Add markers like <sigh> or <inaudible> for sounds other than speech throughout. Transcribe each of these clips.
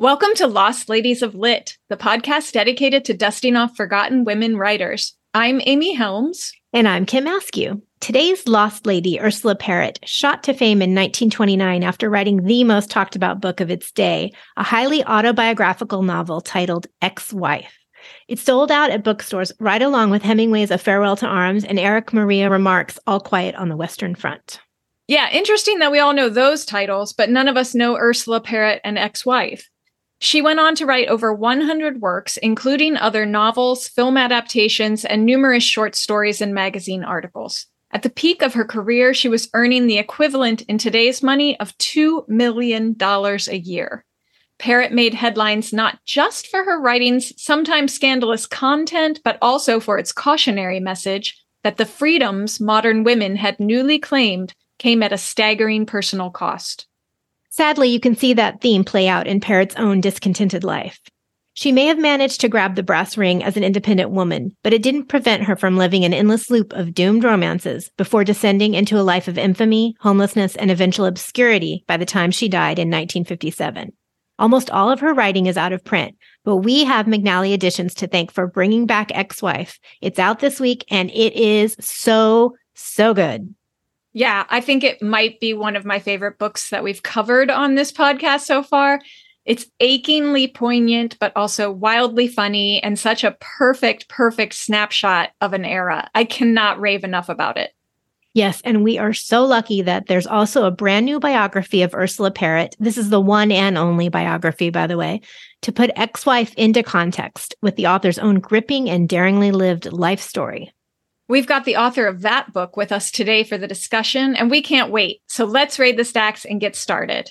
Welcome to Lost Ladies of Lit, the podcast dedicated to dusting off forgotten women writers. I'm Amy Helms. And I'm Kim Askew. Today's Lost Lady, Ursula Parrott, shot to fame in 1929 after writing the most talked about book of its day, a highly autobiographical novel titled Ex Wife. It sold out at bookstores right along with Hemingway's A Farewell to Arms and Erich Maria Remarque's All Quiet on the Western Front. Yeah, interesting that we all know those titles, but none of us know Ursula Parrott and Ex Wife. She went on to write over 100 works, including other novels, film adaptations, and numerous short stories and magazine articles. At the peak of her career, she was earning the equivalent in today's money of $2 million a year. Parrott made headlines not just for her writing's sometimes scandalous content, but also for its cautionary message that the freedoms modern women had newly claimed came at a staggering personal cost. Sadly, you can see that theme play out in Parrott's own discontented life. She may have managed to grab the brass ring as an independent woman, but it didn't prevent her from living an endless loop of doomed romances before descending into a life of infamy, homelessness, and eventual obscurity by the time she died in 1957. Almost all of her writing is out of print, but we have McNally Editions to thank for bringing back Ex Wife. It's out this week and it is so, so good. Yeah, I think it might be one of my favorite books that we've covered on this podcast so far. It's achingly poignant, but also wildly funny and such a perfect, perfect snapshot of an era. I cannot rave enough about it. Yes, and we are so lucky that there's also a brand new biography of Ursula Parrott. This is the one and only biography, by the way, to put ex wife into context with the author's own gripping and daringly lived life story. We've got the author of that book with us today for the discussion, and we can't wait. So let's raid the stacks and get started.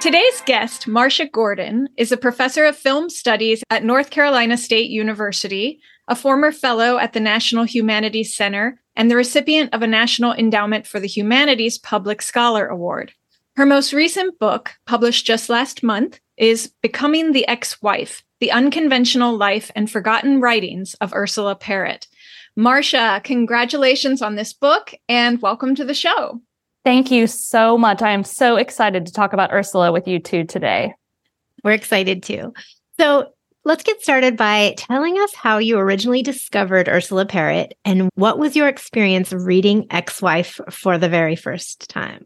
Today's guest, Marsha Gordon, is a professor of film studies at North Carolina State University, a former fellow at the National Humanities Center, and the recipient of a National Endowment for the Humanities Public Scholar Award. Her most recent book, published just last month, is Becoming the Ex Wife The Unconventional Life and Forgotten Writings of Ursula Parrott. Marsha, congratulations on this book and welcome to the show. Thank you so much. I am so excited to talk about Ursula with you two today. We're excited too. So, Let's get started by telling us how you originally discovered Ursula Parrott and what was your experience reading Ex Wife for the very first time?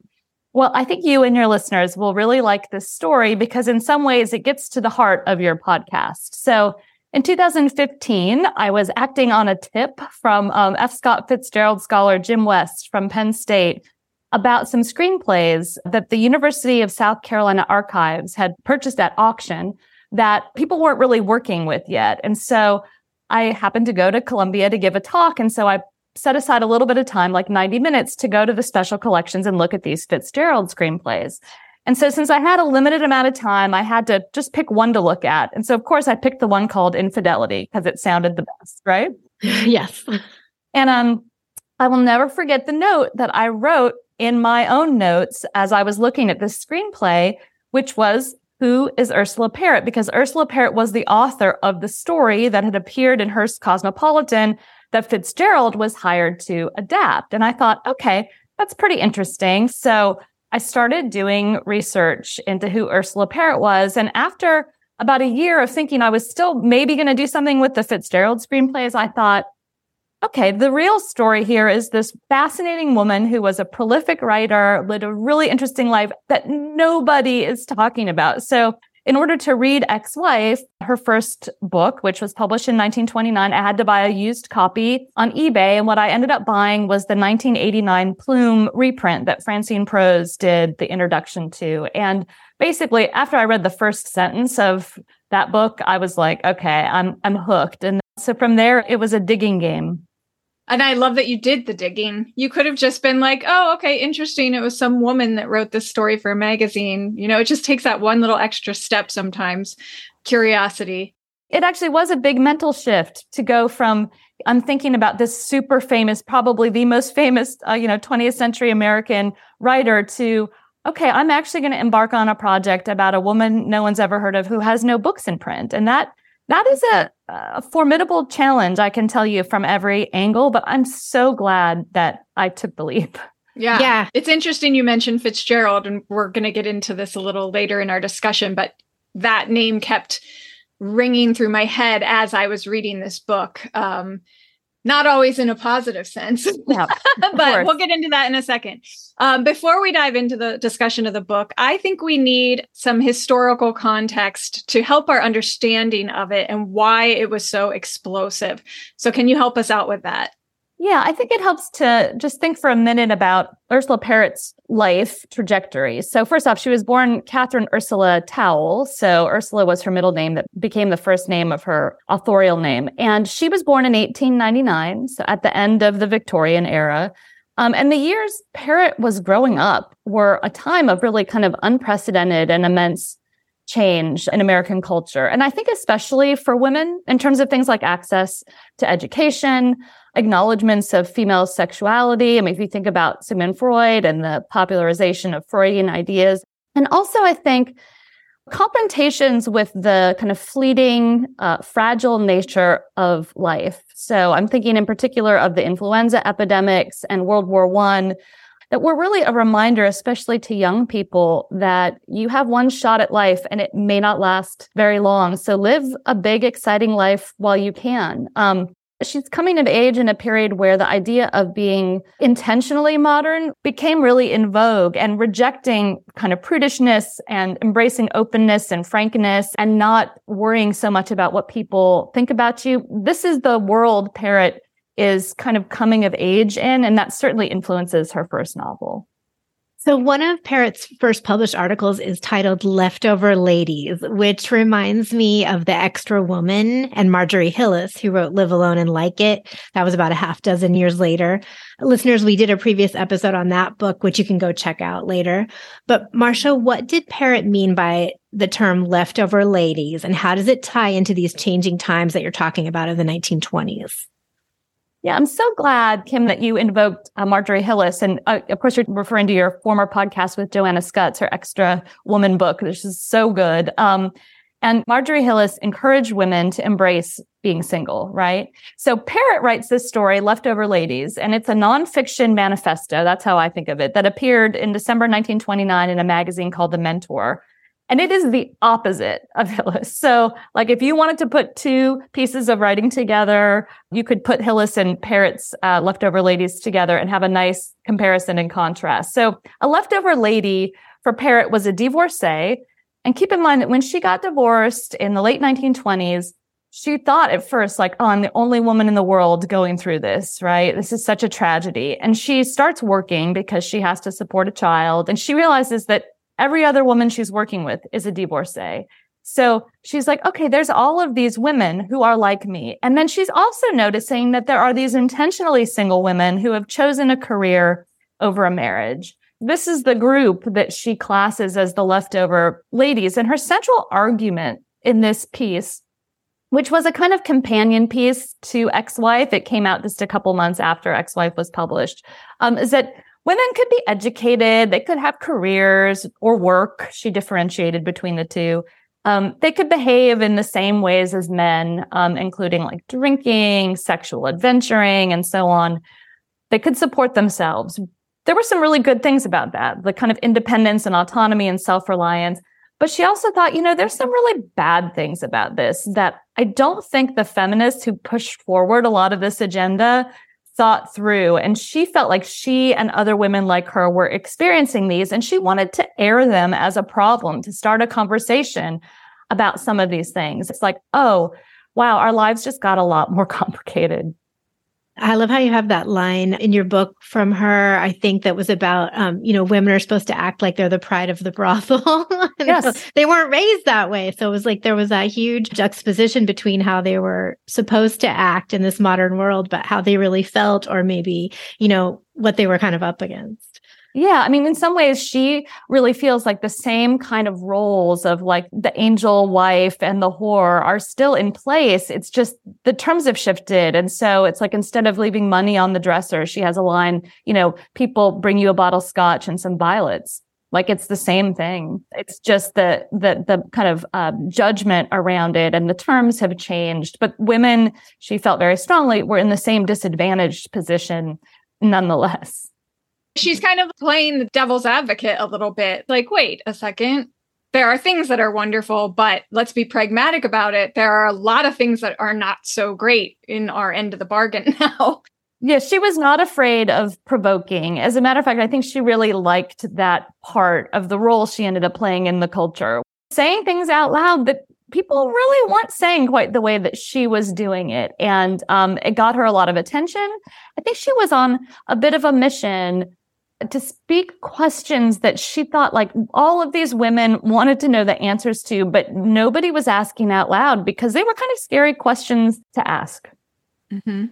Well, I think you and your listeners will really like this story because, in some ways, it gets to the heart of your podcast. So, in 2015, I was acting on a tip from um, F. Scott Fitzgerald scholar Jim West from Penn State about some screenplays that the University of South Carolina Archives had purchased at auction that people weren't really working with yet. And so I happened to go to Columbia to give a talk. And so I set aside a little bit of time, like 90 minutes to go to the special collections and look at these Fitzgerald screenplays. And so since I had a limited amount of time, I had to just pick one to look at. And so of course I picked the one called Infidelity because it sounded the best, right? <laughs> yes. And um I will never forget the note that I wrote in my own notes as I was looking at this screenplay, which was who is Ursula Parrott? Because Ursula Parrott was the author of the story that had appeared in Hearst Cosmopolitan that Fitzgerald was hired to adapt. And I thought, okay, that's pretty interesting. So I started doing research into who Ursula Parrott was. And after about a year of thinking I was still maybe going to do something with the Fitzgerald screenplays, I thought, Okay, the real story here is this fascinating woman who was a prolific writer, lived a really interesting life that nobody is talking about. So in order to read Ex-Wife, her first book, which was published in 1929, I had to buy a used copy on eBay. And what I ended up buying was the 1989 Plume reprint that Francine Prose did the introduction to. And basically, after I read the first sentence of that book, I was like, okay, I'm, I'm hooked. And so from there, it was a digging game. And I love that you did the digging. You could have just been like, oh, okay, interesting. It was some woman that wrote this story for a magazine. You know, it just takes that one little extra step sometimes. Curiosity. It actually was a big mental shift to go from I'm thinking about this super famous, probably the most famous, uh, you know, 20th century American writer to, okay, I'm actually going to embark on a project about a woman no one's ever heard of who has no books in print. And that that is a, a formidable challenge, I can tell you from every angle, but I'm so glad that I took the leap. <laughs> Yeah. Yeah. It's interesting you mentioned Fitzgerald, and we're going to get into this a little later in our discussion, but that name kept ringing through my head as I was reading this book. Um, not always in a positive sense, yeah, <laughs> but we'll get into that in a second. Um, before we dive into the discussion of the book, I think we need some historical context to help our understanding of it and why it was so explosive. So, can you help us out with that? Yeah, I think it helps to just think for a minute about Ursula Parrott's life trajectory. So, first off, she was born Catherine Ursula Towle. So, Ursula was her middle name that became the first name of her authorial name. And she was born in 1899, so at the end of the Victorian era. Um, and the years Parrott was growing up were a time of really kind of unprecedented and immense change in American culture. And I think especially for women in terms of things like access to education, acknowledgments of female sexuality. I mean, if you think about Sigmund Freud and the popularization of Freudian ideas, and also I think confrontations with the kind of fleeting, uh, fragile nature of life. So I'm thinking in particular of the influenza epidemics and World War One that were really a reminder, especially to young people, that you have one shot at life and it may not last very long. So live a big, exciting life while you can. Um, she's coming of age in a period where the idea of being intentionally modern became really in vogue and rejecting kind of prudishness and embracing openness and frankness and not worrying so much about what people think about you. This is the world Parrott is kind of coming of age in, and that certainly influences her first novel. So, one of Parrott's first published articles is titled Leftover Ladies, which reminds me of The Extra Woman and Marjorie Hillis, who wrote Live Alone and Like It. That was about a half dozen years later. Listeners, we did a previous episode on that book, which you can go check out later. But, Marsha, what did Parrott mean by the term leftover ladies, and how does it tie into these changing times that you're talking about in the 1920s? Yeah, I'm so glad, Kim, that you invoked uh, Marjorie Hillis. And uh, of course, you're referring to your former podcast with Joanna Scutts, her extra woman book, which is so good. Um, and Marjorie Hillis encouraged women to embrace being single, right? So Parrott writes this story, Leftover Ladies, and it's a nonfiction manifesto. That's how I think of it, that appeared in December 1929 in a magazine called The Mentor. And it is the opposite of Hillis. So, like, if you wanted to put two pieces of writing together, you could put Hillis and Parrott's uh, leftover ladies together and have a nice comparison and contrast. So, a leftover lady for Parrott was a divorcee. And keep in mind that when she got divorced in the late 1920s, she thought at first, like, oh, I'm the only woman in the world going through this, right? This is such a tragedy. And she starts working because she has to support a child. And she realizes that Every other woman she's working with is a divorcee. So she's like, okay, there's all of these women who are like me. And then she's also noticing that there are these intentionally single women who have chosen a career over a marriage. This is the group that she classes as the leftover ladies. And her central argument in this piece, which was a kind of companion piece to Ex-Wife, it came out just a couple months after Ex-Wife was published, um, is that women could be educated, they could have careers or work. She differentiated between the two. Um, they could behave in the same ways as men, um, including like drinking, sexual adventuring, and so on. They could support themselves. There were some really good things about that, the kind of independence and autonomy and self-reliance. But she also thought, you know, there's some really bad things about this that I don't think the feminists who pushed forward a lot of this agenda thought through and she felt like she and other women like her were experiencing these and she wanted to air them as a problem to start a conversation about some of these things. It's like, oh, wow, our lives just got a lot more <laughs> complicated. I love how you have that line in your book from her. I think that was about, um, you know, women are supposed to act like they're the pride of the brothel. <laughs> yes. they weren't raised that way. So it was like there was that huge juxtaposition between how they were supposed to act in this modern world, but how they really felt, or maybe, you know, what they were kind of up against. Yeah. I mean, in some ways, she really feels like the same kind of roles of like the angel wife and the whore are still in place. It's just the terms have shifted. And so it's like instead of leaving money on the dresser, she has a line, you know, people bring you a bottle scotch and some violets. Like it's the same thing. It's just the the the kind of uh, judgment around it and the terms have changed. But women, she felt very strongly, were in the same disadvantaged position nonetheless. She's kind of playing the devil's advocate a little bit. Like, wait a second. There are things that are wonderful, but let's be pragmatic about it. There are a lot of things that are not so great in our end of the bargain <laughs> now. Yes, she was not afraid of provoking. As a matter of fact, I think she really liked that part of the role she ended up playing in the culture. Saying things out loud that people really weren't saying quite the way that she was doing it. And um, it got her a lot of attention. I think she was on a bit of a mission to speak questions that she thought like all of these women wanted to know the answers to, but nobody was asking out loud because they were kind of scary questions to ask. Mm-hmm.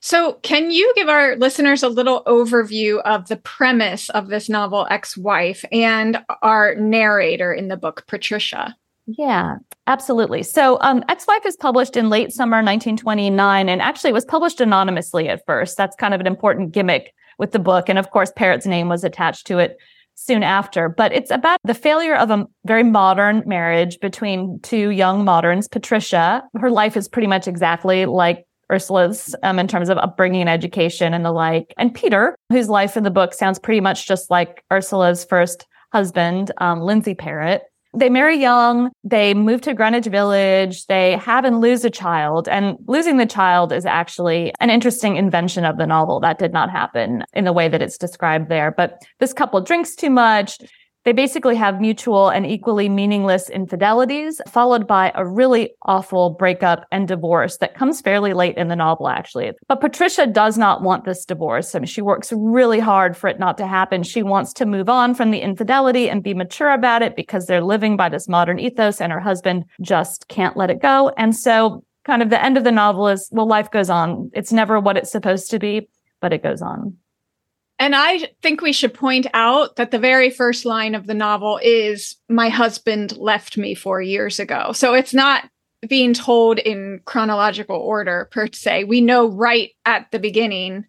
So, can you give our listeners a little overview of the premise of this novel, Ex Wife, and our narrator in the book, Patricia? Yeah, absolutely. So, um, Ex Wife is published in late summer 1929, and actually it was published anonymously at first. That's kind of an important gimmick with the book. And of course, Parrott's name was attached to it soon after. But it's about the failure of a very modern marriage between two young moderns. Patricia, her life is pretty much exactly like Ursula's um, in terms of upbringing and education and the like. And Peter, whose life in the book sounds pretty much just like Ursula's first husband, um, Lindsay Parrott. They marry young. They move to Greenwich Village. They have and lose a child. And losing the child is actually an interesting invention of the novel. That did not happen in the way that it's described there. But this couple drinks too much. They basically have mutual and equally meaningless infidelities, followed by a really awful breakup and divorce that comes fairly late in the novel, actually. But Patricia does not want this divorce. I mean, she works really hard for it not to happen. She wants to move on from the infidelity and be mature about it because they're living by this modern ethos and her husband just can't let it go. And so kind of the end of the novel is, well, life goes on. It's never what it's supposed to be, but it goes on. And I think we should point out that the very first line of the novel is My husband left me four years ago. So it's not being told in chronological order per se. We know right at the beginning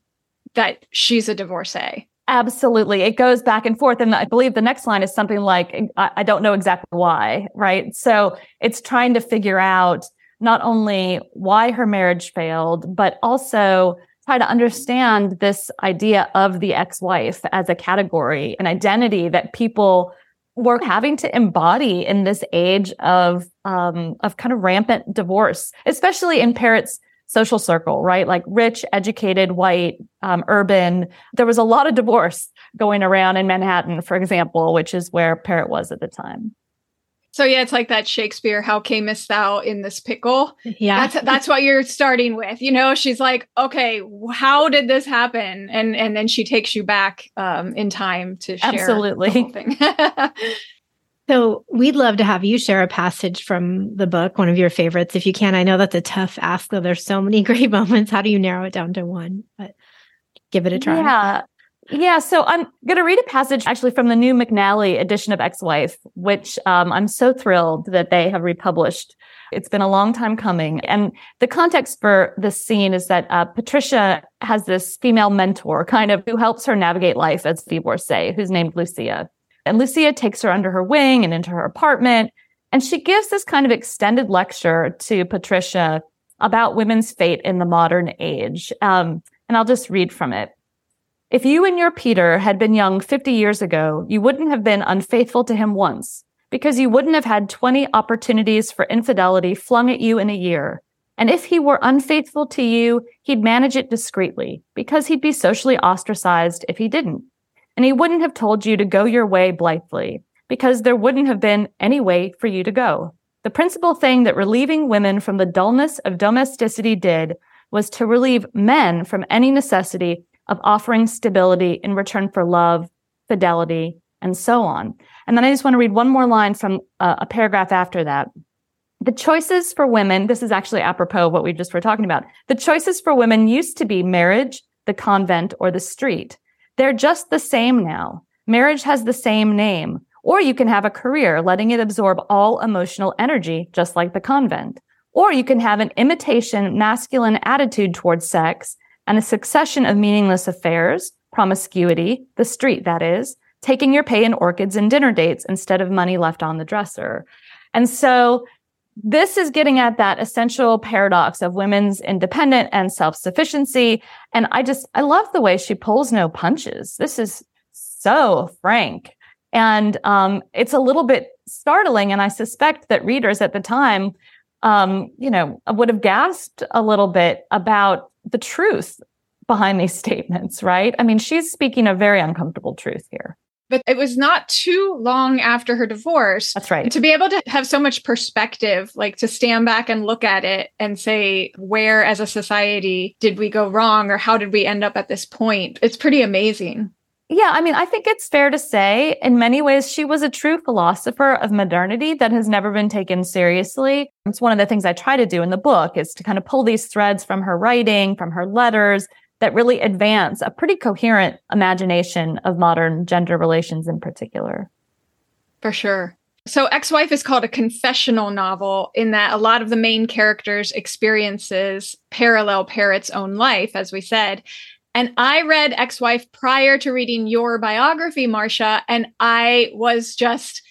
that she's a divorcee. Absolutely. It goes back and forth. And I believe the next line is something like, I, don't know exactly why, right? So it's trying to figure out not only why her marriage failed, but also try to understand this idea of the ex-wife as a category, an identity that people were having to embody in this age of um, of kind of rampant divorce, especially in Parrott's social circle, right? Like rich, educated, white, um, urban. There was a lot of divorce going around in Manhattan, for example, which is where Parrott was at the time. So yeah, it's like that Shakespeare, how camest thou in this pickle? Yeah. That's that's what you're starting with. You know, she's like, okay, how did this happen? And and then she takes you back um in time to share Absolutely. <laughs> so we'd love to have you share a passage from the book, one of your favorites, if you can. I know that's a tough ask, though there's so many <laughs> great moments. How do you narrow it down to one? But give it a try. Yeah. Yeah, so I'm going to read a passage actually from the new McNally edition of Ex Wife, which um, I'm so thrilled that they have republished. It's been a long time coming. And the context for this scene is that uh, Patricia has this female mentor kind of who helps her navigate life as divorcee, who's named Lucia. And Lucia takes her under her wing and into her apartment. And she gives this kind of extended lecture to Patricia about women's fate in the modern age. Um, and I'll just read from it. If you and your Peter had been young 50 years ago, you wouldn't have been unfaithful to him once because you wouldn't have had 20 opportunities for infidelity flung at you in a year. And if he were unfaithful to you, he'd manage it discreetly because he'd be socially ostracized if he didn't. And he wouldn't have told you to go your way blithely because there wouldn't have been any way for you to go. The principal thing that relieving women from the dullness of domesticity did was to relieve men from any necessity of offering stability in return for love, fidelity, and so on. And then I just want to read one more line from uh, a paragraph after that. The choices for women, this is actually apropos of what we just were talking about. The choices for women used to be marriage, the convent, or the street. They're just the same now. Marriage has the same name. Or you can have a career, letting it absorb all emotional energy, just like the convent. Or you can have an imitation masculine attitude towards sex and a succession of meaningless affairs, promiscuity, the street, that is, taking your pay in orchids and dinner dates instead of money left on the dresser. And so this is getting at that essential paradox of women's independent and self-sufficiency. And I just, I love the way she pulls no punches. This is so frank. And um, it's a little bit startling. And I suspect that readers at the time, um, you know, would have gasped a little bit about the truth behind these <laughs> statements, right? I mean, she's speaking a very uncomfortable truth here. But it was not too long after her divorce. That's right. To be able to have so much perspective, like to stand back and look at it and say, where as a society did we go wrong or how did we end up at this point? It's pretty amazing. Yeah, I mean, I think it's fair to say in many ways she was a true philosopher of modernity that has never been taken seriously. It's one of the things I try to do in the book is to kind of pull these threads from her writing, from her letters that really advance a pretty coherent imagination of modern gender relations in particular. For sure. So, Ex Wife is called a confessional novel in that a lot of the main characters' experiences parallel Parrott's own life, as we said. And I read Ex Wife prior to reading your biography, Marsha, and I was just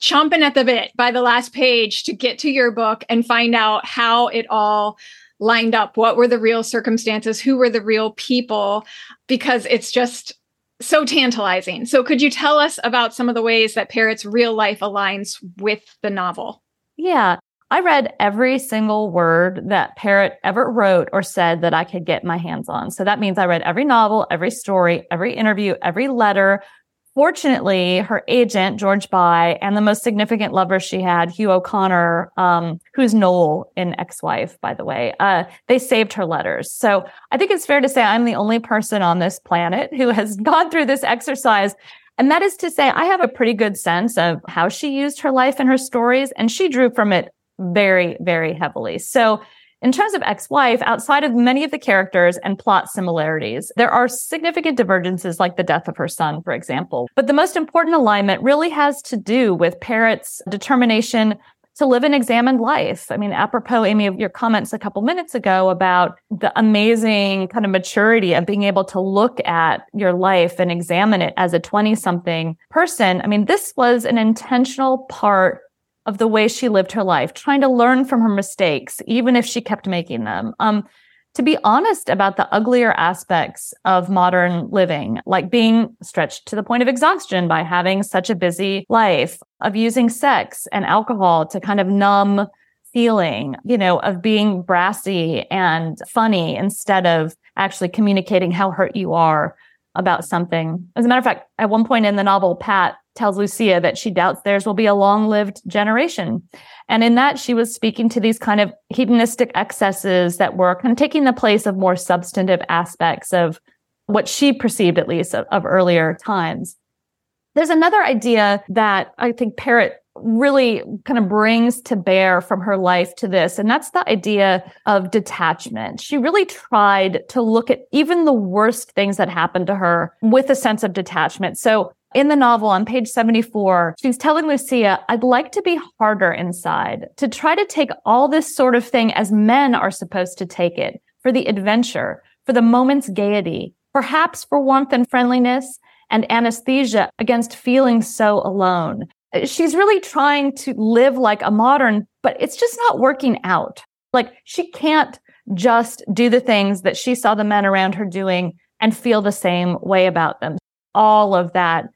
chomping at the bit by the last page to get to your book and find out how it all lined up. What were the real circumstances? Who were the real people? Because it's just so tantalizing. So, could you tell us about some of the ways that Parrott's real life aligns with the novel? Yeah. I read every single word that Parrott ever wrote or said that I could get my hands on. So that means I read every novel, every story, every interview, every letter. Fortunately, her agent, George Bye, and the most significant lover she had, Hugh O'Connor, um, who's Noel in Ex Wife, by the way, uh, they saved her letters. So I think it's fair to say I'm the only person on this planet who has <laughs> gone through this exercise and that is to say, I have a pretty good sense of how she used her life and her stories, and she drew from it very, very heavily. So in terms of ex-wife, outside of many of the characters and plot similarities, there are significant divergences like the death of her son, for example. But the most important alignment really has to do with Parrott's determination to live an examined life. I mean, apropos, Amy, of your comments a couple minutes ago about the amazing kind of maturity of being able to look at your life and examine it as a 20 something person. I mean, this was an intentional part of the way she lived her life, trying to learn from her mistakes, even if she kept making them. Um, to be honest about the uglier aspects of modern living, like being stretched to the point of exhaustion by having such a busy life, of using sex and alcohol to kind of numb feeling, you know, of being brassy and funny instead of actually communicating how hurt you are about something. As a matter of fact, at one point in the novel, Pat tells Lucia that she doubts theirs will be a long lived generation. And in that, she was speaking to these kind of hedonistic excesses that were kind of taking the place of more substantive aspects of what she perceived, at least, of, of earlier times. There's another idea that I think Parrott really kind of brings to bear from her life to this. And that's the idea of detachment. She really tried to look at even the worst things that happened to her with a sense of detachment. So in the novel on page 74, she's telling Lucia, I'd like to be harder inside, to try to take all this sort of thing as men are supposed to take it for the adventure, for the moment's gaiety, perhaps for warmth and friendliness and anesthesia against feeling so alone. Uh, she's really trying to live like a modern, but it's just not working out. Like she can't just do the things that she saw the men around her doing and feel the same way about them. All of that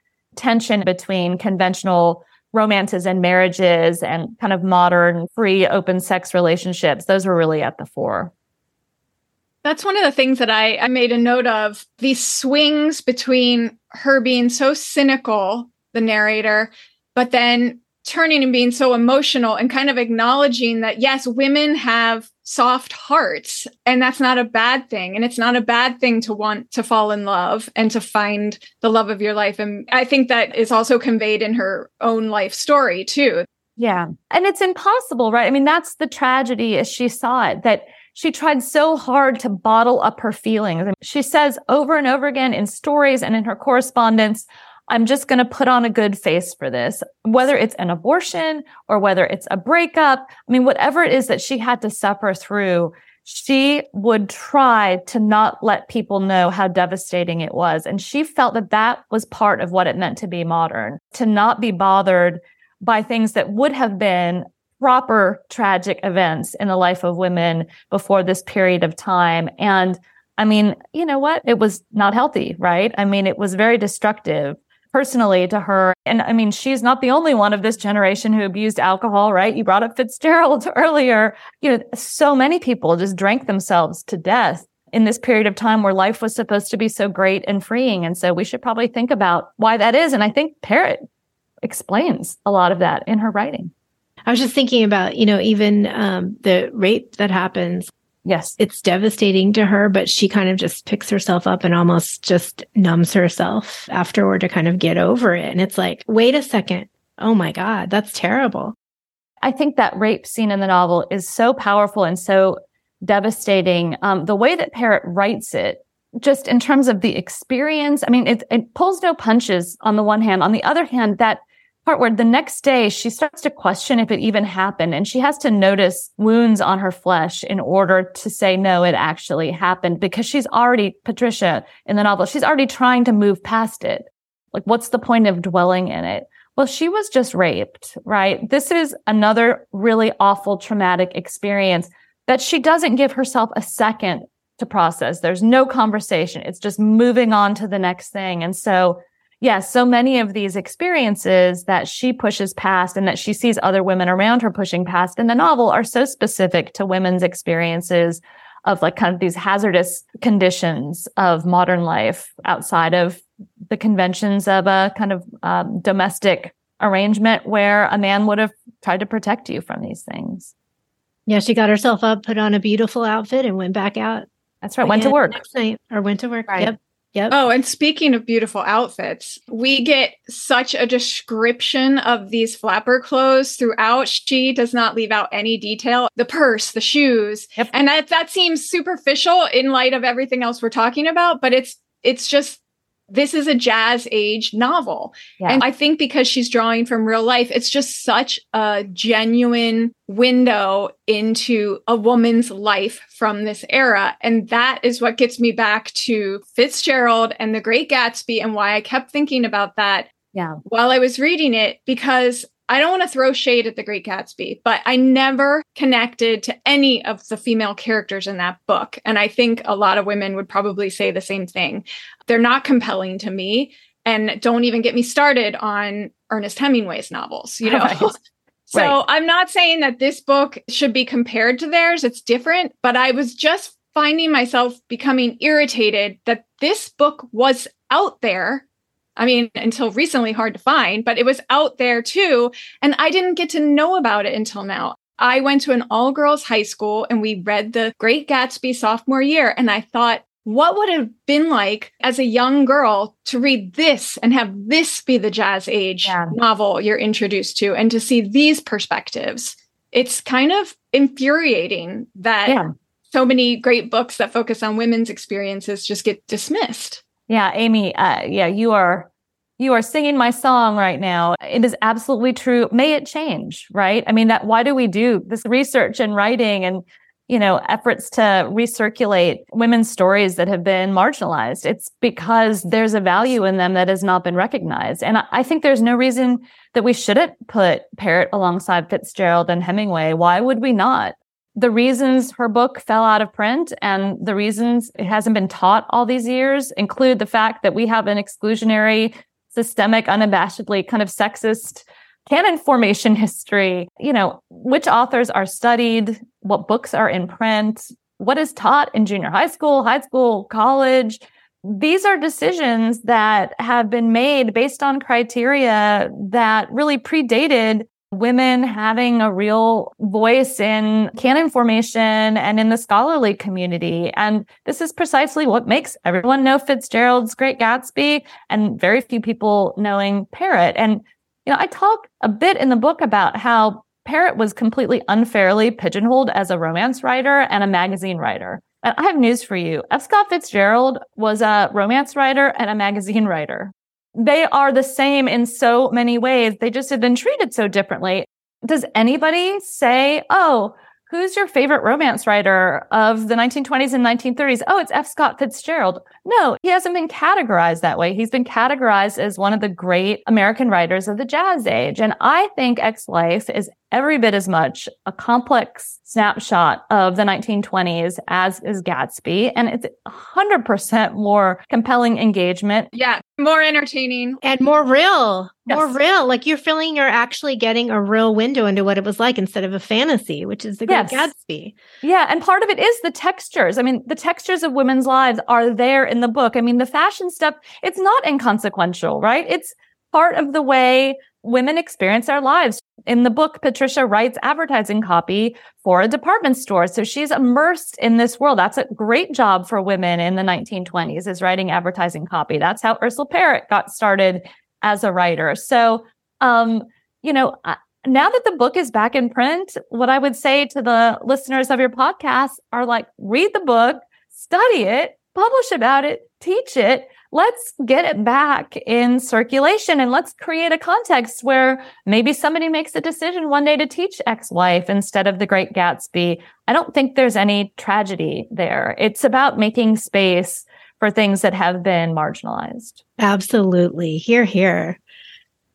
tension between conventional romances and marriages and kind of modern free open sex relationships. Those were really at the fore. That's one of the things that I, I made a note of these swings between her being so cynical the narrator but then turning and being so emotional and kind of acknowledging that yes women have soft hearts and that's not a bad thing and it's not a bad thing to want to fall in love and to find the love of your life and i think that is also conveyed in her own life story too yeah and it's impossible right i mean that's the tragedy as she saw it that she tried so hard to bottle up her feelings. She says over and over again in stories and in her correspondence, I'm just going to put on a good face for this, whether it's an abortion or whether it's a breakup. I mean, whatever it is that she had to suffer through, she would try to not let people know how devastating it was. And she felt that that was part of what it meant to be modern, to not be bothered by things that would have been proper tragic events in the life of women before this period of time. And I mean, you know what? It was not healthy, right? I mean, it was very destructive personally to her. And I mean, she's not the only one of this generation who abused alcohol, right? You brought up Fitzgerald <laughs> earlier. You know, so many people just drank themselves to death in this period of time where life was supposed to be so great and freeing. And so we should probably think about why that is. And I think Parrott explains a lot of that in her writing. I was just thinking about, you know, even um, the rape that happens Yes. It's devastating to her, but she kind of just picks herself up and almost just numbs herself afterward to kind of get over it. And it's like, wait a second. Oh my God, that's terrible. I think that rape scene in the novel is so powerful and so devastating. Um, the way that Parrott writes it, just in terms of the experience, I mean, it, it pulls no punches on the one hand. On the other hand, that part where the next day she starts to question if it even happened and she has to notice wounds on her flesh in order to say no it actually happened because she's already patricia in the novel she's already trying to move past it. Like what's the point of dwelling in it? Well she was just raped right? This is another really awful traumatic experience that she doesn't give herself a second to process. There's no conversation. It's just moving on to the next thing. And so yes, so many of these experiences that she pushes past and that she sees other women around her pushing past in the novel are so specific to women's experiences of like kind of these hazardous conditions of modern life outside of the conventions of a kind of um, domestic arrangement where a man would have tried to protect you from these things. Yeah, she got herself up, put on a beautiful outfit, and went back out. That's right. Went to work next night, or went to work. Right. Yep. Yep. Oh, and speaking of beautiful outfits, we get such a description of these flapper clothes throughout. She does not leave out any detail. The purse, the shoes. Yep. And that that seems superficial in light of everything else we're talking about, but it's it's just this is a jazz age novel. Yeah. And I think because she's drawing from real life, it's just such a genuine window into a woman's life from this era. And that is what gets me back to Fitzgerald and The Great Gatsby and why I kept thinking about that yeah. while I was reading it, because I don't want to throw shade at The Great Gatsby, but I never connected to any of the female characters in that book. And I think a lot of women would probably say the same thing. They're not compelling to me. And don't even get me started on Ernest Hemingway's novels, you know? Right. <laughs> so right. I'm not saying that this book should be compared to theirs. It's different, but I was just finding myself becoming irritated that this book was out there I mean, until recently hard to find, but it was out there too. And I didn't get to know about it until now. I went to an all girls high school and we read The Great Gatsby sophomore year. And I thought, what would it have been like as a young girl to read this and have this be the jazz age yeah. novel you're introduced to and to see these perspectives? It's kind of infuriating that yeah. so many great books that focus on women's experiences just get dismissed. Yeah, Amy, uh, yeah, you are you are singing my song right now. It is absolutely true. May it change, right? I mean, that why do we do this research and writing and you know efforts to recirculate women's stories that have been marginalized? It's because there's a value in them that has not been recognized, and I think there's no reason that we shouldn't put Parrott alongside Fitzgerald and Hemingway. Why would we not? The reasons her book fell out of print and the reasons it hasn't been taught all these years include the fact that we have an exclusionary, systemic, unabashedly kind of sexist canon formation history. You know, which authors are studied, what books are in print, what is taught in junior high school, high school, college. These are decisions that have been made based on criteria that really predated women having a real voice in canon formation and in the scholarly community. And this is precisely what makes everyone know Fitzgerald's Great Gatsby and very few people knowing Parrott. And, you know, I talk a bit in the book about how Parrott was completely unfairly pigeonholed as a romance writer and a magazine writer. And I have news for you. F. Scott Fitzgerald was a romance writer and a magazine writer they are the same in so many ways. They just have been treated so differently. Does anybody say, oh, who's your favorite romance writer of the 1920s and 1930s? Oh, it's F. Scott Fitzgerald. No, he hasn't been categorized that way. He's been categorized as one of the great American writers of the jazz age. And I think Ex-Wife is every bit as much a complex snapshot of the 1920s as is Gatsby. And it's 100% more compelling engagement. Yeah, more entertaining. And more real. Yes. More real. Like you're feeling you're actually getting a real window into what it was like instead of a fantasy, which is the Great Yes. Gatsby. Yeah. And part of it is the textures. I mean, the textures of women's lives are there in the book. I mean, the fashion stuff, it's not inconsequential, right? It's part of the way women experience their lives. In the book, Patricia writes advertising copy for a department store. So she's immersed in this world. That's a great job for women in the 1920s is writing advertising copy. That's how Ursula Parrott got started as a writer. So, um, you know, now that the book is back in print, what I would say to the listeners of your podcast are like, read the book, study it, publish about it, teach it. Let's get it back in circulation and let's create a context where maybe somebody makes a decision one day to teach ex-wife instead of the great Gatsby. I don't think there's any tragedy there. It's about making space for things that have been marginalized. Absolutely. Here, here.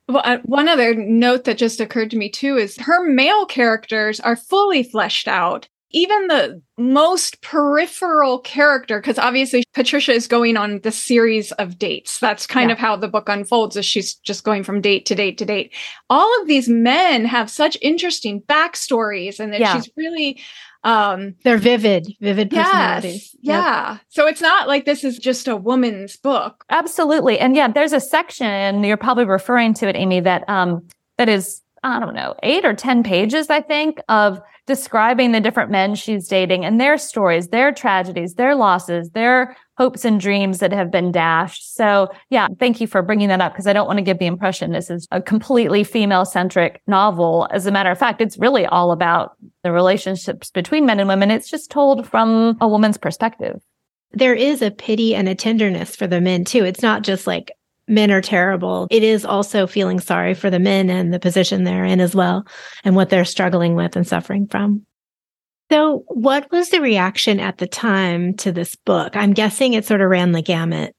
Well, uh, one other note that just occurred to me too is her male characters are fully fleshed out. Even the most peripheral character, because obviously Patricia is going on the series of dates. That's kind Yeah. of how the book unfolds, is she's just going from date to date to date. All of these men have such interesting backstories, and that Yeah. she's really um They're vivid, vivid personalities. yes, Yep. yeah. So it's not like this is just a woman's book. Absolutely. And yeah, there's a section you're probably referring to it, Amy, that um that is, I don't know, eight or ten pages, I think, of describing the different men she's dating and their stories, their tragedies, their losses, their hopes and dreams that have been dashed. So yeah, thank you for bringing that up because I don't want to give the impression this is a completely female centric novel. As a matter of fact, it's really all about the relationships between men and women. It's just told from a woman's perspective. There is a pity and a tenderness for the men too. It's not just like men are terrible. It is also feeling sorry for the men and the position they're in as well and what they're struggling with and suffering from. So, what was the reaction at the time to this book? I'm guessing it sort of ran the gamut.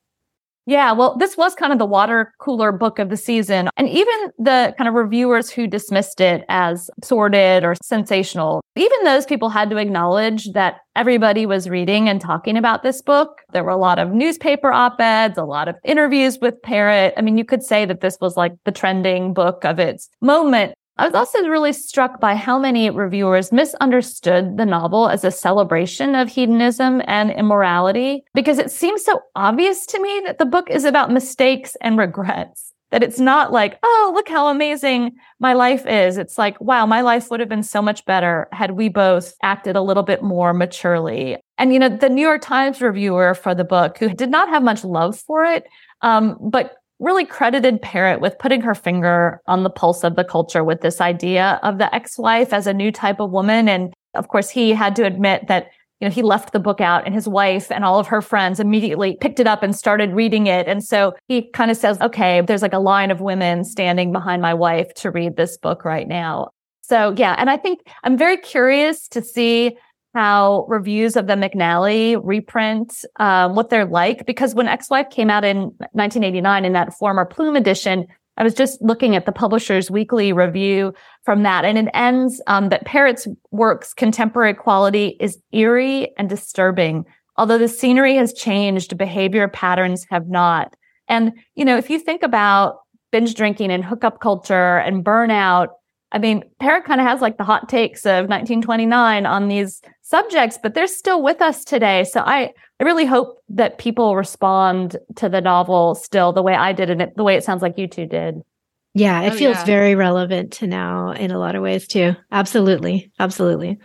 Yeah, well, this was kind of the water cooler book of the season. And even the kind of reviewers who dismissed it as sordid or sensational, even those people had to acknowledge that everybody was reading and talking about this book. There were a lot of newspaper op-eds, a lot of interviews with Parrott. I mean, you could say that this was like the trending book of its moment. I was also really struck by how many reviewers misunderstood the novel as a celebration of hedonism and immorality because it seems so obvious to me that the book is about mistakes and regrets. That it's not like, oh, look how amazing my life is. It's like, wow, my life would have been so much better had we both acted a little bit more maturely. And, you know, the New York Times reviewer for the book, who did not have much love for it, um, but really credited Parrott with putting her finger on the pulse of the culture with this idea of the ex-wife as a new type of woman. And of course, he had to admit that, you know, he left the book out and his wife and all of her friends immediately picked it up and started reading it. And so he kind of says, okay, there's like a line of women standing behind my wife to read this book right now. So yeah. And I think I'm very curious to see how reviews of the McNally reprint, um, what they're like. Because when Ex-Wife came out in 1989 in that former Plume edition, I was just looking at the publisher's weekly review from that, and it ends um, that Parrott's work's contemporary quality is eerie and disturbing. Although the scenery has changed, behavior patterns have not. And, you know, if you think about binge drinking and hookup culture and burnout, I mean, Parrott kind of has like the hot takes of 1929 on these subjects, but they're still with us today. So I, I really hope that people respond to the novel still the way I did and it, the way it sounds like you two did. Yeah, it Oh, feels yeah. very relevant to now in a lot of ways too. Absolutely. Absolutely.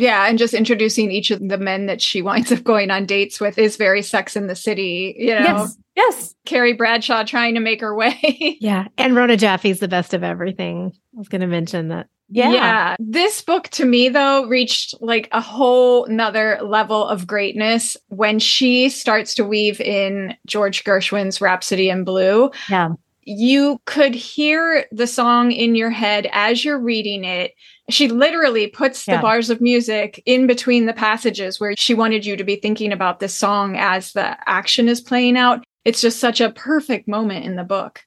Yeah, and just introducing each of the men that she winds up going on dates with is very Sex in the City. You know, Yes. Yes. Carrie Bradshaw trying to make her way. <laughs> Yeah. And Rona Jaffe's the best of everything. I was going to mention that. Yeah. yeah. This book to me, though, reached like a whole nother level of greatness when she starts to weave in George Gershwin's Rhapsody in Blue. Yeah. You could hear the song in your head as you're reading it. She literally puts yeah. the bars of music in between the passages where she wanted you to be thinking about this song as the action is playing out. It's just such a perfect moment in the book.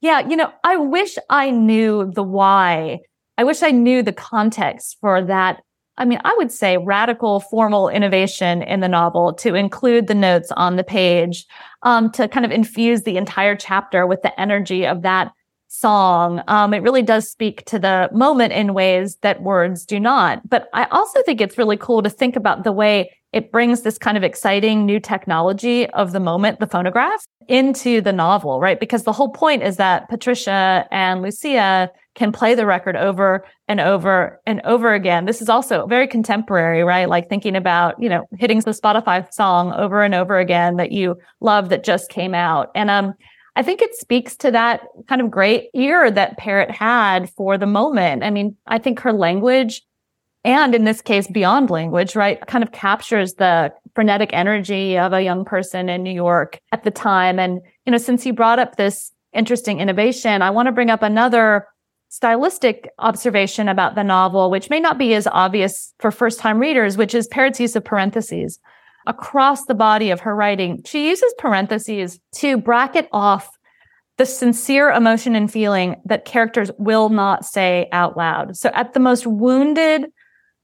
Yeah, you know, I wish I knew the why. I wish I knew the context for that I mean, I would say radical formal innovation in the novel to include the notes on the page, um, to kind of infuse the entire chapter with the energy of that song. Um, it really does speak to the moment in ways that words do not. But I also think it's really cool to think about the way it brings this kind of exciting new technology of the moment, the phonograph, into the novel, right? Because the whole point is that Patricia and Lucia can play the record over and over and over again. This is also very contemporary, right? Like thinking about, you know, hitting the Spotify song over and over again that you love that just came out. And, um, I think it speaks to that kind of great ear that Parrott had for the moment. I mean, I think her language and in this case, beyond language, right, kind of captures the frenetic energy of a young person in New York at the time. And, you know, since you brought up this interesting innovation, I want to bring up another stylistic observation about the novel, which may not be as obvious for first time readers, which is Parrott's use of parentheses across the body of her writing. She uses parentheses to bracket off the sincere emotion and feeling that characters will not say out loud. So at the most wounded,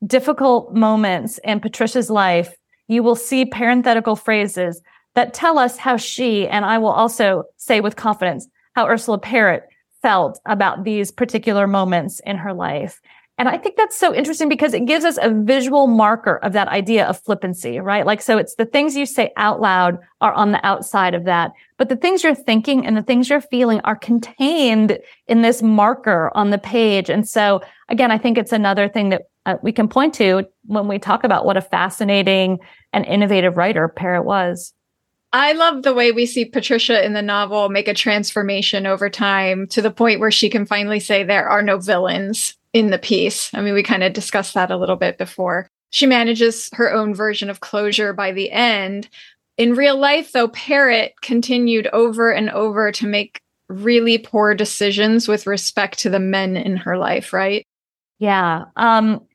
difficult moments in Patricia's life, you will see parenthetical phrases that tell us how she, and I will also say with confidence, how Ursula Parrott felt about these particular moments in her life. And I think that's so interesting because it gives us a visual marker of that idea of flippancy, right? Like, so it's the things you say out loud are on the outside of that, but the things you're thinking and the things you're feeling are contained in this marker on the page. And so again, I think it's another thing that uh, we can point to when we talk about what a fascinating and innovative writer Parrott was. I love the way we see Patricia in the novel make a transformation over time to the point where she can finally say there are no villains in the piece. I mean, we kind of discussed that a little bit before. She manages her own version of closure by the end. In real life, though, Parrott continued over and over to make really poor decisions with respect to the men in her life, right? Yeah. Um,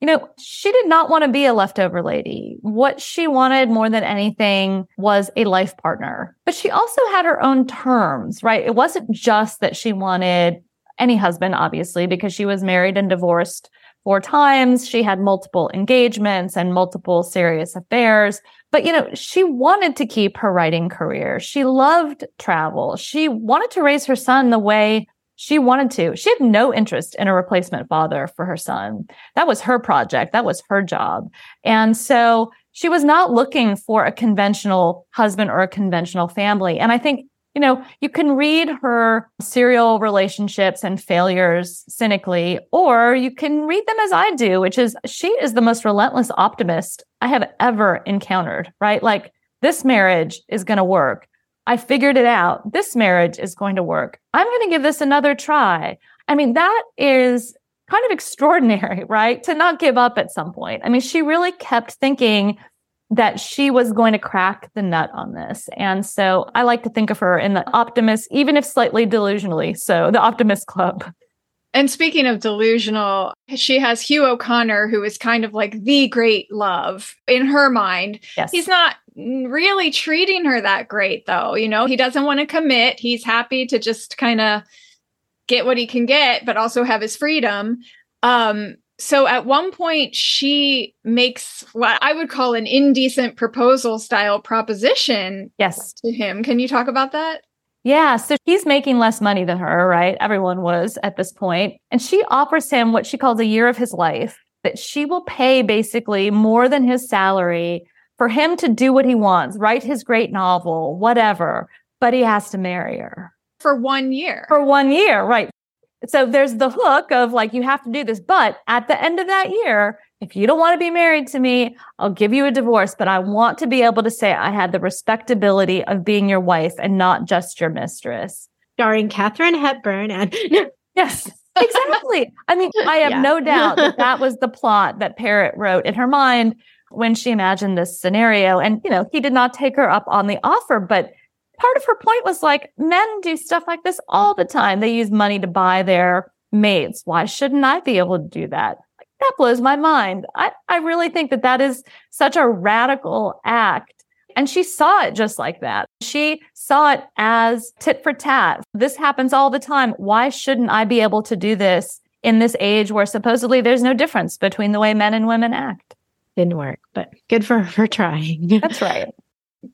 you know, she did not want to be a leftover lady. What she wanted more than anything was a life partner. But she also had her own terms, right? It wasn't just that she wanted any husband, obviously, because she was married and divorced four times. She had multiple engagements and multiple serious affairs. But, you know, she wanted to keep her writing career. She loved travel. She wanted to raise her son the way she wanted to. She had no interest in a replacement father for her son. That was her project. That was her job. And so she was not looking for a conventional husband or a conventional family. And I think, you know, you can read her serial relationships and failures cynically, or you can read them as I do, which is she is the most relentless optimist I have ever encountered, right? Like this marriage is going to work. I figured it out. This marriage is going to work. I'm going to give this another try. I mean, that is kind of extraordinary, <laughs> right? To not give up at some point. I mean, she really kept thinking that she was going to crack the nut on this. And so I like to think of her in the optimist, even if slightly delusionally. So the optimist club. And speaking of delusional, she has Hugh O'Connor, who is kind of like the great love in her mind. Yes. He's not really treating her that great, though. You know, he doesn't want to commit. He's happy to just kind of get what he can get, but also have his freedom. Um, so at one point, she makes what I would call an indecent proposal style proposition yes. to him. Can you talk about that? Yeah. So he's making less money than her, right? Everyone was at this point. And she offers him what she calls a year of his life that she will pay basically more than his salary for him to do what he wants, write his great novel, whatever, but he has to marry her. For one year. For one year, right. So there's the hook of like, you have to do this. But at the end of that year, if you don't want to be married to me, I'll give you a divorce, but I want to be able to say I had the respectability of being your wife and not just your mistress. Starring Katharine Hepburn and <laughs> yes, exactly. I mean, I have yeah. no <laughs> doubt that that was the plot that Parrott wrote in her mind when she imagined this scenario. And, you know, he did not take her up on the offer, but part of her point was like, men do stuff like this all the time. They use money to buy their mates. Why shouldn't I be able to do that? That blows my mind. I, I really think that that is such a radical act. And she saw it just like that. She saw it as tit for tat. This happens all the time. Why shouldn't I be able to do this in this age where supposedly there's no difference between the way men and women act? Didn't work, but good for her for <laughs> trying. That's right.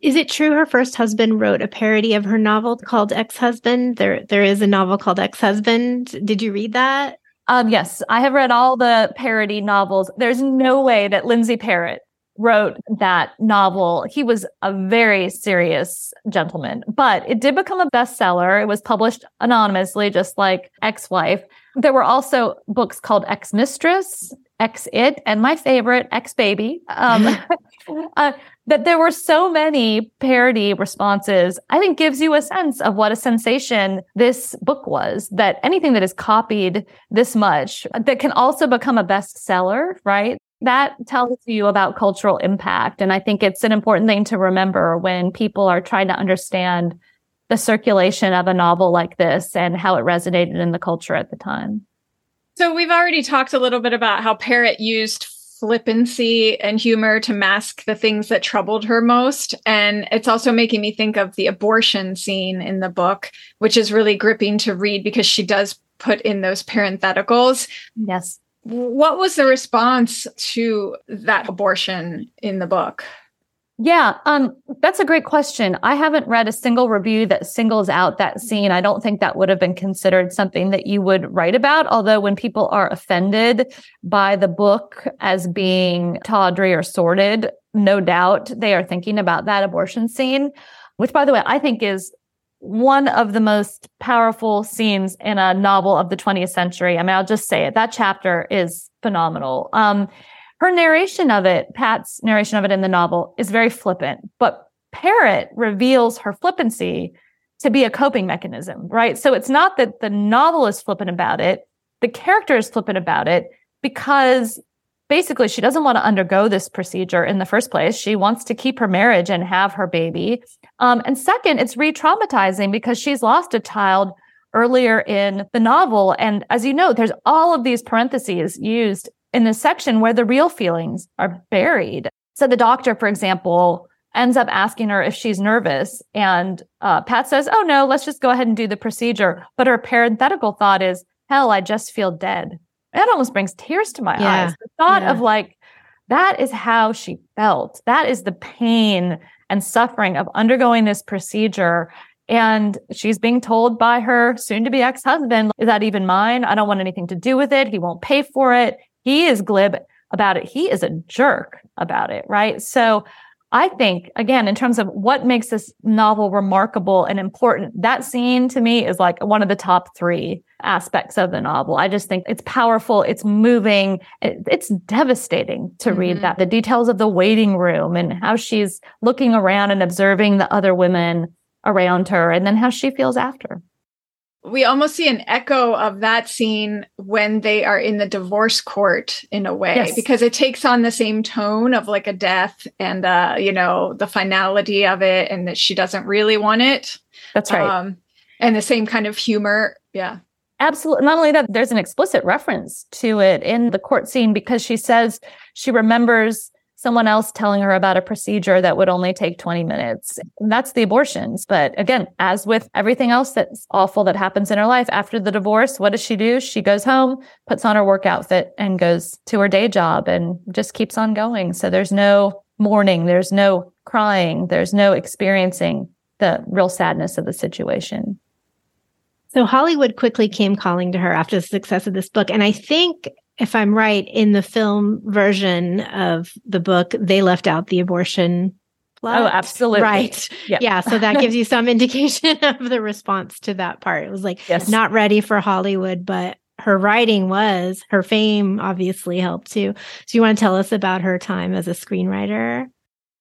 Is it true her first husband wrote a parody of her novel called Ex-Husband? There there is a novel called Ex-Husband. Did you read that? Um, yes, I have read all the parody novels. There's no way that Lindsay Parrott wrote that novel. He was a very serious gentleman, but it did become a bestseller. It was published anonymously, just like Ex Wife. There were also books called Ex Mistress, Ex It, and my favorite, Ex Baby. Um, <laughs> <laughs> uh, that there were so many parody responses, I think gives you a sense of what a sensation this book was. That anything that is copied this much that can also become a bestseller, right? That tells you about cultural impact. And I think it's an important thing to remember when people are trying to understand the circulation of a novel like this and how it resonated in the culture at the time. So we've already talked a little bit about how Parrott used flippancy and humor to mask the things that troubled her most. And it's also making me think of the abortion scene in the book, which is really gripping to read because she does put in those parentheticals. Yes. What was the response to that abortion in the book? Yeah, um, that's a great question. I haven't read a single review that singles out that scene. I don't think that would have been considered something that you would write about. Although when people are offended by the book as being tawdry or sordid, no doubt they are thinking about that abortion scene, which by the way, I think is one of the most powerful scenes in a novel of the 20th century. I mean, I'll just say it. That chapter is phenomenal. Um, her narration of it, Pat's narration of it in the novel, is very flippant, but Parrott reveals her flippancy to be a coping mechanism, right? So it's not that the novel is flippant about it, the character is flippant about it because basically she doesn't want to undergo this procedure in the first place. She wants to keep her marriage and have her baby. Um, and second, it's re traumatizing because she's lost a child earlier in the novel. And as you know, there's all of these parentheses used in the section where the real feelings are buried. So the doctor, for example, ends up asking her if she's nervous. And uh, Pat says, Oh, no, let's just go ahead and do the procedure. But her parenthetical thought is, Hell, I just feel dead. That almost brings tears to my yeah. eyes. The thought yeah. of like, that is how she felt. That is the pain and suffering of undergoing this procedure. And she's being told by her soon to be ex husband, is that even mine? I don't want anything to do with it. He won't pay for it. He is glib about it. He is a jerk about it, right? So I think, again, in terms of what makes this novel remarkable and important, that scene to me is like one of the top three aspects of the novel. I just think it's powerful. It's moving. It, it's devastating to mm-hmm. read that. The details of the waiting room and how she's looking around and observing the other women around her and then how she feels after we almost see an echo of that scene when they are in the divorce court in a way yes. because it takes on the same tone of like a death and uh you know the finality of it and that she doesn't really want it. That's right. Um, and the same kind of humor. Yeah. Absolutely not only that there's an explicit reference to it in the court scene because she says she remembers someone else telling her about a procedure that would only take 20 minutes. That's the abortions. But again, as with everything else that's awful that happens in her life after the divorce, what does she do? She goes home, puts on her work outfit and goes to her day job and just keeps on going. So there's no mourning. There's no crying. There's no experiencing the real sadness of the situation. So Hollywood quickly came calling to her after the success of this book. And I think if I'm right, in the film version of the book, they left out the abortion plot. Oh, absolutely. Right. Yep. Yeah. So that gives <laughs> you some indication <laughs> of the response to that part. It was like yes. not ready for Hollywood, but her writing was, her fame obviously helped too. So you want to tell us about her time as a screenwriter?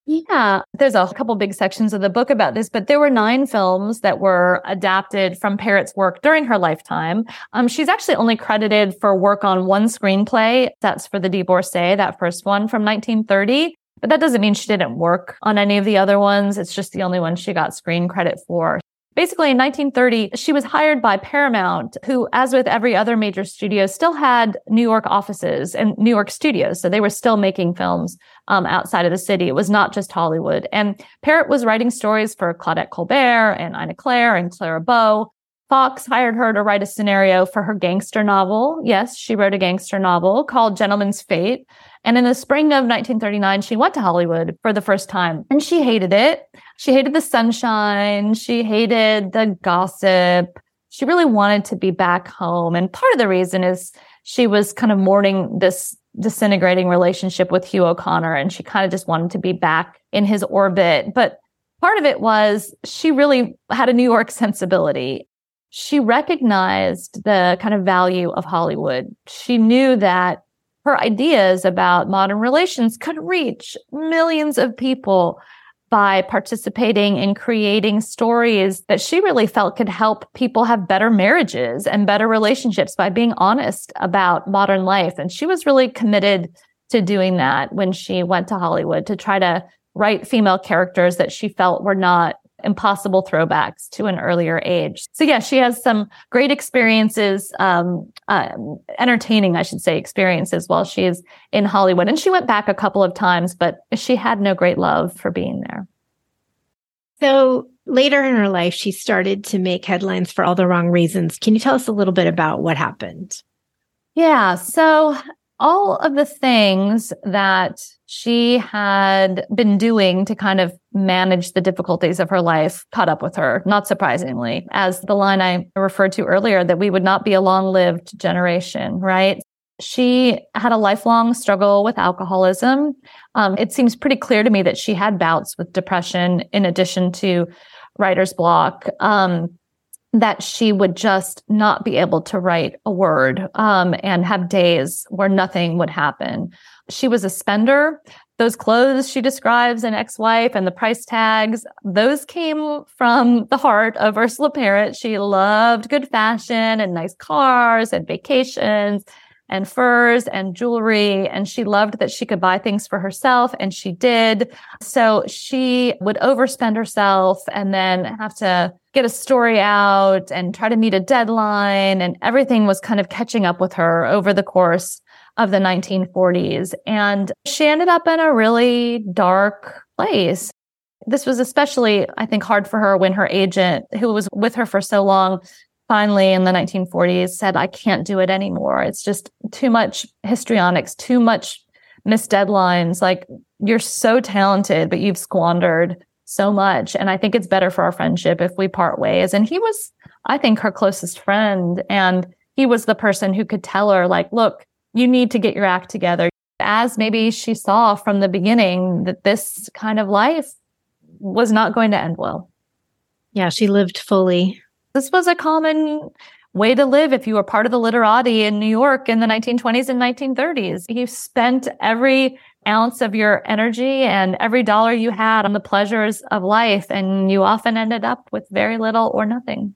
Yeah, there's a couple big sections of the book about this, but there were nine films that were adapted from Parrott's work during her lifetime. Um, she's actually only credited for work on one screenplay. That's for The Divorcee, that first one from 1930. But that doesn't mean she didn't work on any of the other ones. It's just the only one she got screen credit for. Basically, in 1930, she was hired by Paramount, who, as with every other major studio, still had New York offices and New York studios. So they were still making films um, outside of the city. It was not just Hollywood. And Parrott was writing stories for Claudette Colbert and Ina Claire and Clara Bow. Fox hired her to write a scenario for her gangster novel. Yes, she wrote a gangster novel called Gentleman's Fate. And in the spring of 1939, she went to Hollywood for the first time and she hated it. She hated the sunshine. She hated the gossip. She really wanted to be back home. And part of the reason is she was kind of mourning this disintegrating relationship with Hugh O'Connor and she kind of just wanted to be back in his orbit. But part of it was she really had a New York sensibility. She recognized the kind of value of Hollywood. She knew that her ideas about modern relations could reach millions of people by participating in creating stories that she really felt could help people have better marriages and better relationships by being honest about modern life. And she was really committed to doing that when she went to Hollywood to try to write female characters that she felt were not impossible throwbacks to an earlier age. So yeah, she has some great experiences, um, uh, entertaining, I should say, experiences while she is in Hollywood. And she went back a couple of times, but she had no great love for being there. So later in her life, she started to make headlines for all the wrong reasons. Can you tell us a little bit about what happened? Yeah. So all of the things that she had been doing to kind of manage the difficulties of her life caught up with her, not surprisingly, as the line I referred to earlier that we would not be a long lived generation, right? She had a lifelong struggle with alcoholism. Um, it seems pretty clear to me that she had bouts with depression in addition to writer's block. Um, that she would just not be able to write a word um, and have days where nothing would happen. She was a spender. Those clothes she describes an ex-wife and the price tags, those came from the heart of Ursula Parrott. She loved good fashion and nice cars and vacations and furs and jewelry. And she loved that she could buy things for herself and she did. So she would overspend herself and then have to get a story out and try to meet a deadline. And everything was kind of catching up with her over the course of the 1940s. And she ended up in a really dark place. This was especially, I think, hard for her when her agent, who was with her for so long, finally in the 1940s said, I can't do it anymore. It's just too much histrionics, too much missed deadlines. Like you're so talented, but you've squandered so much. And I think it's better for our friendship if we part ways. And he was, I think, her closest friend. And he was the person who could tell her, like, look, you need to get your act together. As maybe she saw from the beginning that this kind of life was not going to end well. Yeah, she lived fully. This was a common way to live if you were part of the literati in New York in the 1920s and 1930s. You spent every ounce of your energy and every dollar you had on the pleasures of life. And you often ended up with very little or nothing.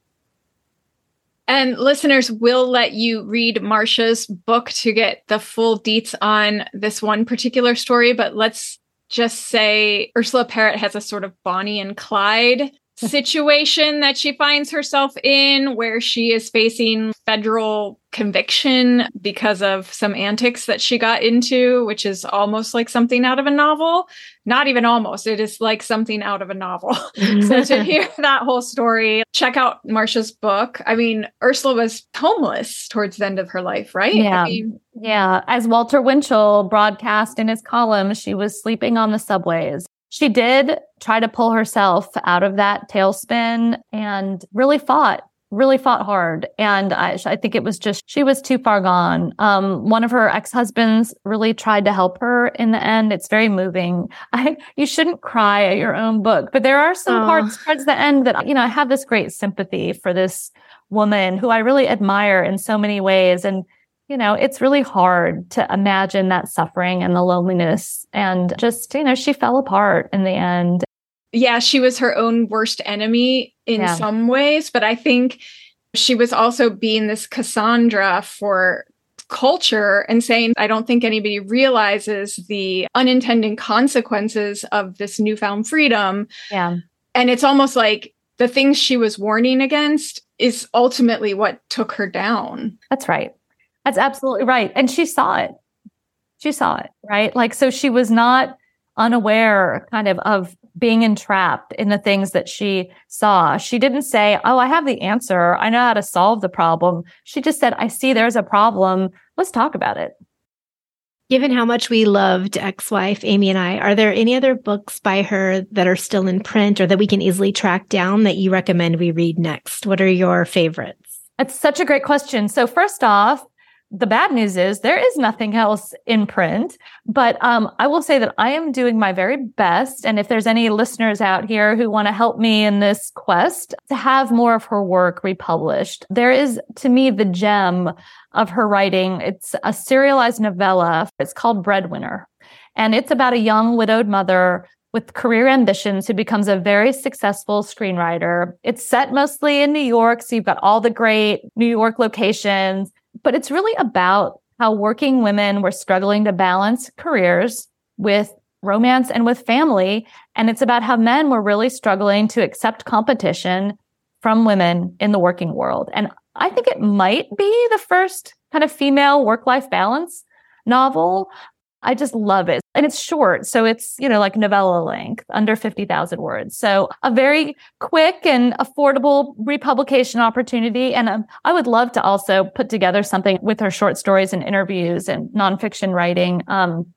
And listeners will let you read Marsha's book to get the full deets on this one particular story. But let's just say Ursula Parrott has a sort of Bonnie and Clyde situation that she finds herself in where she is facing federal conviction because of some antics that she got into, which is almost like something out of a novel. Not even almost, it is like something out of a novel. <laughs> so to mm-hmm. hear that whole story, check out Marsha's book. I mean, Ursula was homeless towards the end of her life, right? Yeah. I mean, yeah. As Walter Winchell broadcast in his column, she was sleeping on the subways. She did try to pull herself out of that tailspin and really fought really fought hard. And I, I, think it was just, she was too far gone. Um, one of her ex-husbands really tried to help her in the end. It's very moving. I, you shouldn't cry at your own book, but there are some oh. parts towards the end that, you know, I have this great sympathy for this woman who I really admire in so many ways. And you know, it's really hard to imagine that suffering and the loneliness. And just, you know, she fell apart in the end. Yeah, she was her own worst enemy in yeah. some ways, but I think she was also being this Cassandra for culture and saying, I don't think anybody realizes the unintended consequences of this newfound freedom. Yeah. And it's almost like the things she was warning against is ultimately what took her down. That's right. That's absolutely right. And she saw it. She saw it, right? Like, so she was not unaware kind of of being entrapped in the things that she saw. She didn't say, Oh, I have the answer. I know how to solve the problem. She just said, I see there's a problem. Let's talk about it. Given how much we loved Ex Wife, Amy and I, are there any other books by her that are still in print or that we can easily track down that you recommend we read next? What are your favorites? That's such a great question. So, first off, the bad news is there is nothing else in print, but um, I will say that I am doing my very best. And if there's any listeners out here who want to help me in this quest to have more of her work republished, there is to me the gem of her writing. It's a serialized novella. It's called Breadwinner. And it's about a young widowed mother with career ambitions who becomes a very successful screenwriter. It's set mostly in New York. So you've got all the great New York locations but it's really about how working women were struggling to balance careers with romance and with family. And it's about how men were really struggling to accept competition from women in the working world. And I think it might be the first kind of female work life balance novel I just love it. And it's short. So it's, you know, like novella length, under 50,000 words. So a very quick and affordable republication opportunity. And um, I would love to also put together something with her short stories and interviews and nonfiction writing. Um,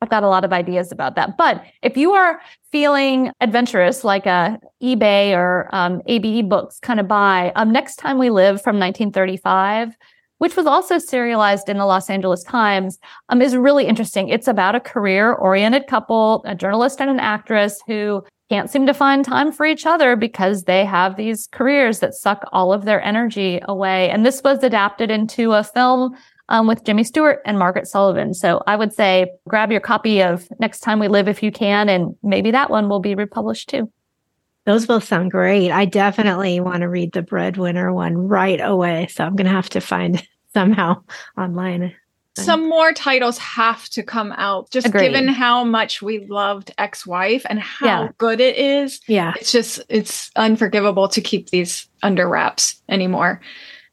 I've got a lot of ideas about that. But if you are feeling adventurous, like a eBay or um, ABE books kind of buy, um, next time we live from 1935 which was also serialized in the Los Angeles Times, um, is really interesting. It's about a career oriented couple, a journalist and an actress who can't seem to find time for each other because they have these careers that suck all of their energy away. And this was adapted into a film um, with Jimmy Stewart and Margaret Sullavan. So I would say grab your copy of Next Time We Live if you can, and maybe that one will be republished too. Those both sound great. I definitely want to read the breadwinner one right away. So I'm going to have to find <laughs> somehow online. Some more titles have to come out, just Agreed. given how much we loved Ex Wife and how yeah. good it is. Yeah. It's just, it's unforgivable to keep these under wraps anymore.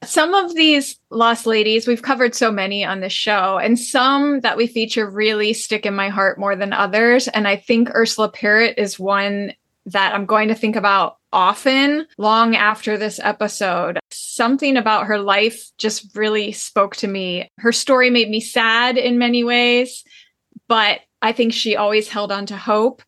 Some of these lost ladies, we've covered so many on the show, and some that we feature really stick in my heart more than others. And I think Ursula Parrott is one that I'm going to think about often long after this episode. Something about her life just really spoke to me. Her story made me sad in many ways, but I think she always held on to hope,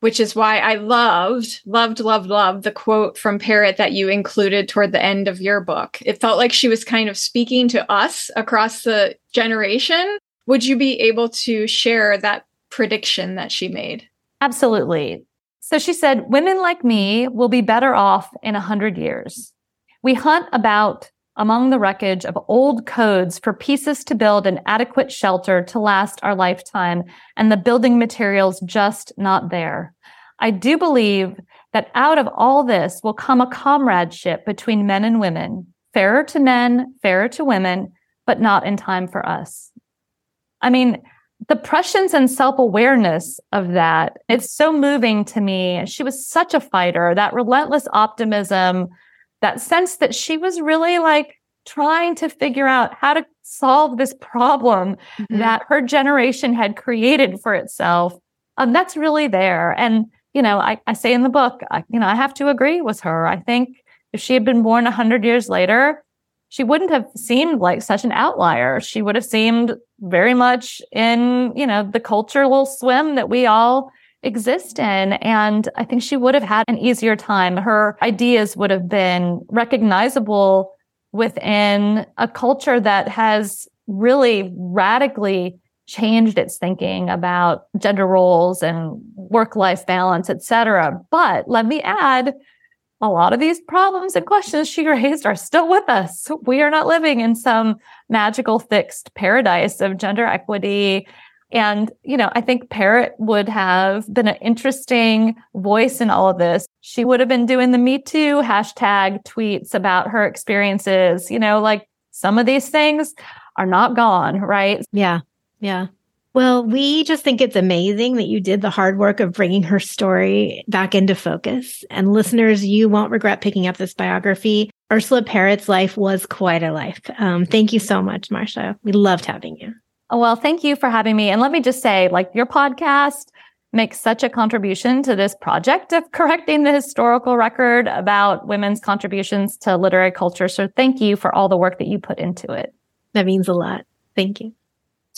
which is why I loved, loved, loved, loved the quote from Parrott that you included toward the end of your book. It felt like she was kind of speaking to us across the generation. Would you be able to share that prediction that she made? Absolutely. So she said, women like me will be better off in a hundred years. We hunt about among the wreckage of old codes for pieces to build an adequate shelter to last our lifetime and the building materials just not there. I do believe that out of all this will come a comradeship between men and women, fairer to men, fairer to women, but not in time for us. I mean, the prescience and self-awareness of that it's so moving to me she was such a fighter that relentless optimism that sense that she was really like trying to figure out how to solve this problem mm-hmm. that her generation had created for itself um, that's really there and you know I, I say in the book I, you know i have to agree with her i think if she had been born 100 years later she wouldn't have seemed like such an outlier. She would have seemed very much in, you know, the cultural swim that we all exist in. And I think she would have had an easier time. Her ideas would have been recognizable within a culture that has really radically changed its thinking about gender roles and work life balance, et cetera. But let me add, a lot of these problems and questions she raised are still with us. We are not living in some magical fixed paradise of gender equity. And, you know, I think Parrott would have been an interesting voice in all of this. She would have been doing the Me Too hashtag tweets about her experiences, you know, like some of these things are not gone, right? Yeah. Yeah. Well, we just think it's amazing that you did the hard work of bringing her story back into focus. And listeners, you won't regret picking up this biography. Ursula Parrott's life was quite a life. Um, thank you so much, Marsha. We loved having you. Oh, well, thank you for having me. And let me just say, like, your podcast makes such a contribution to this project of correcting the historical record about women's contributions to literary culture. So thank you for all the work that you put into it. That means a lot. Thank you.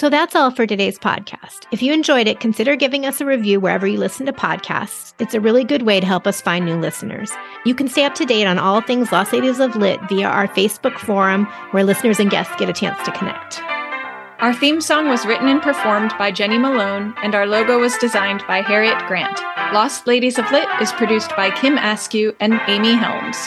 So that's all for today's podcast. If you enjoyed it, consider giving us a review wherever you listen to podcasts. It's a really good way to help us find new listeners. You can stay up to date on all things Lost Ladies of Lit via our Facebook forum, where listeners and guests get a chance to connect. Our theme song was written and performed by Jenny Malone, and our logo was designed by Harriet Grant. Lost Ladies of Lit is produced by Kim Askew and Amy Helmes.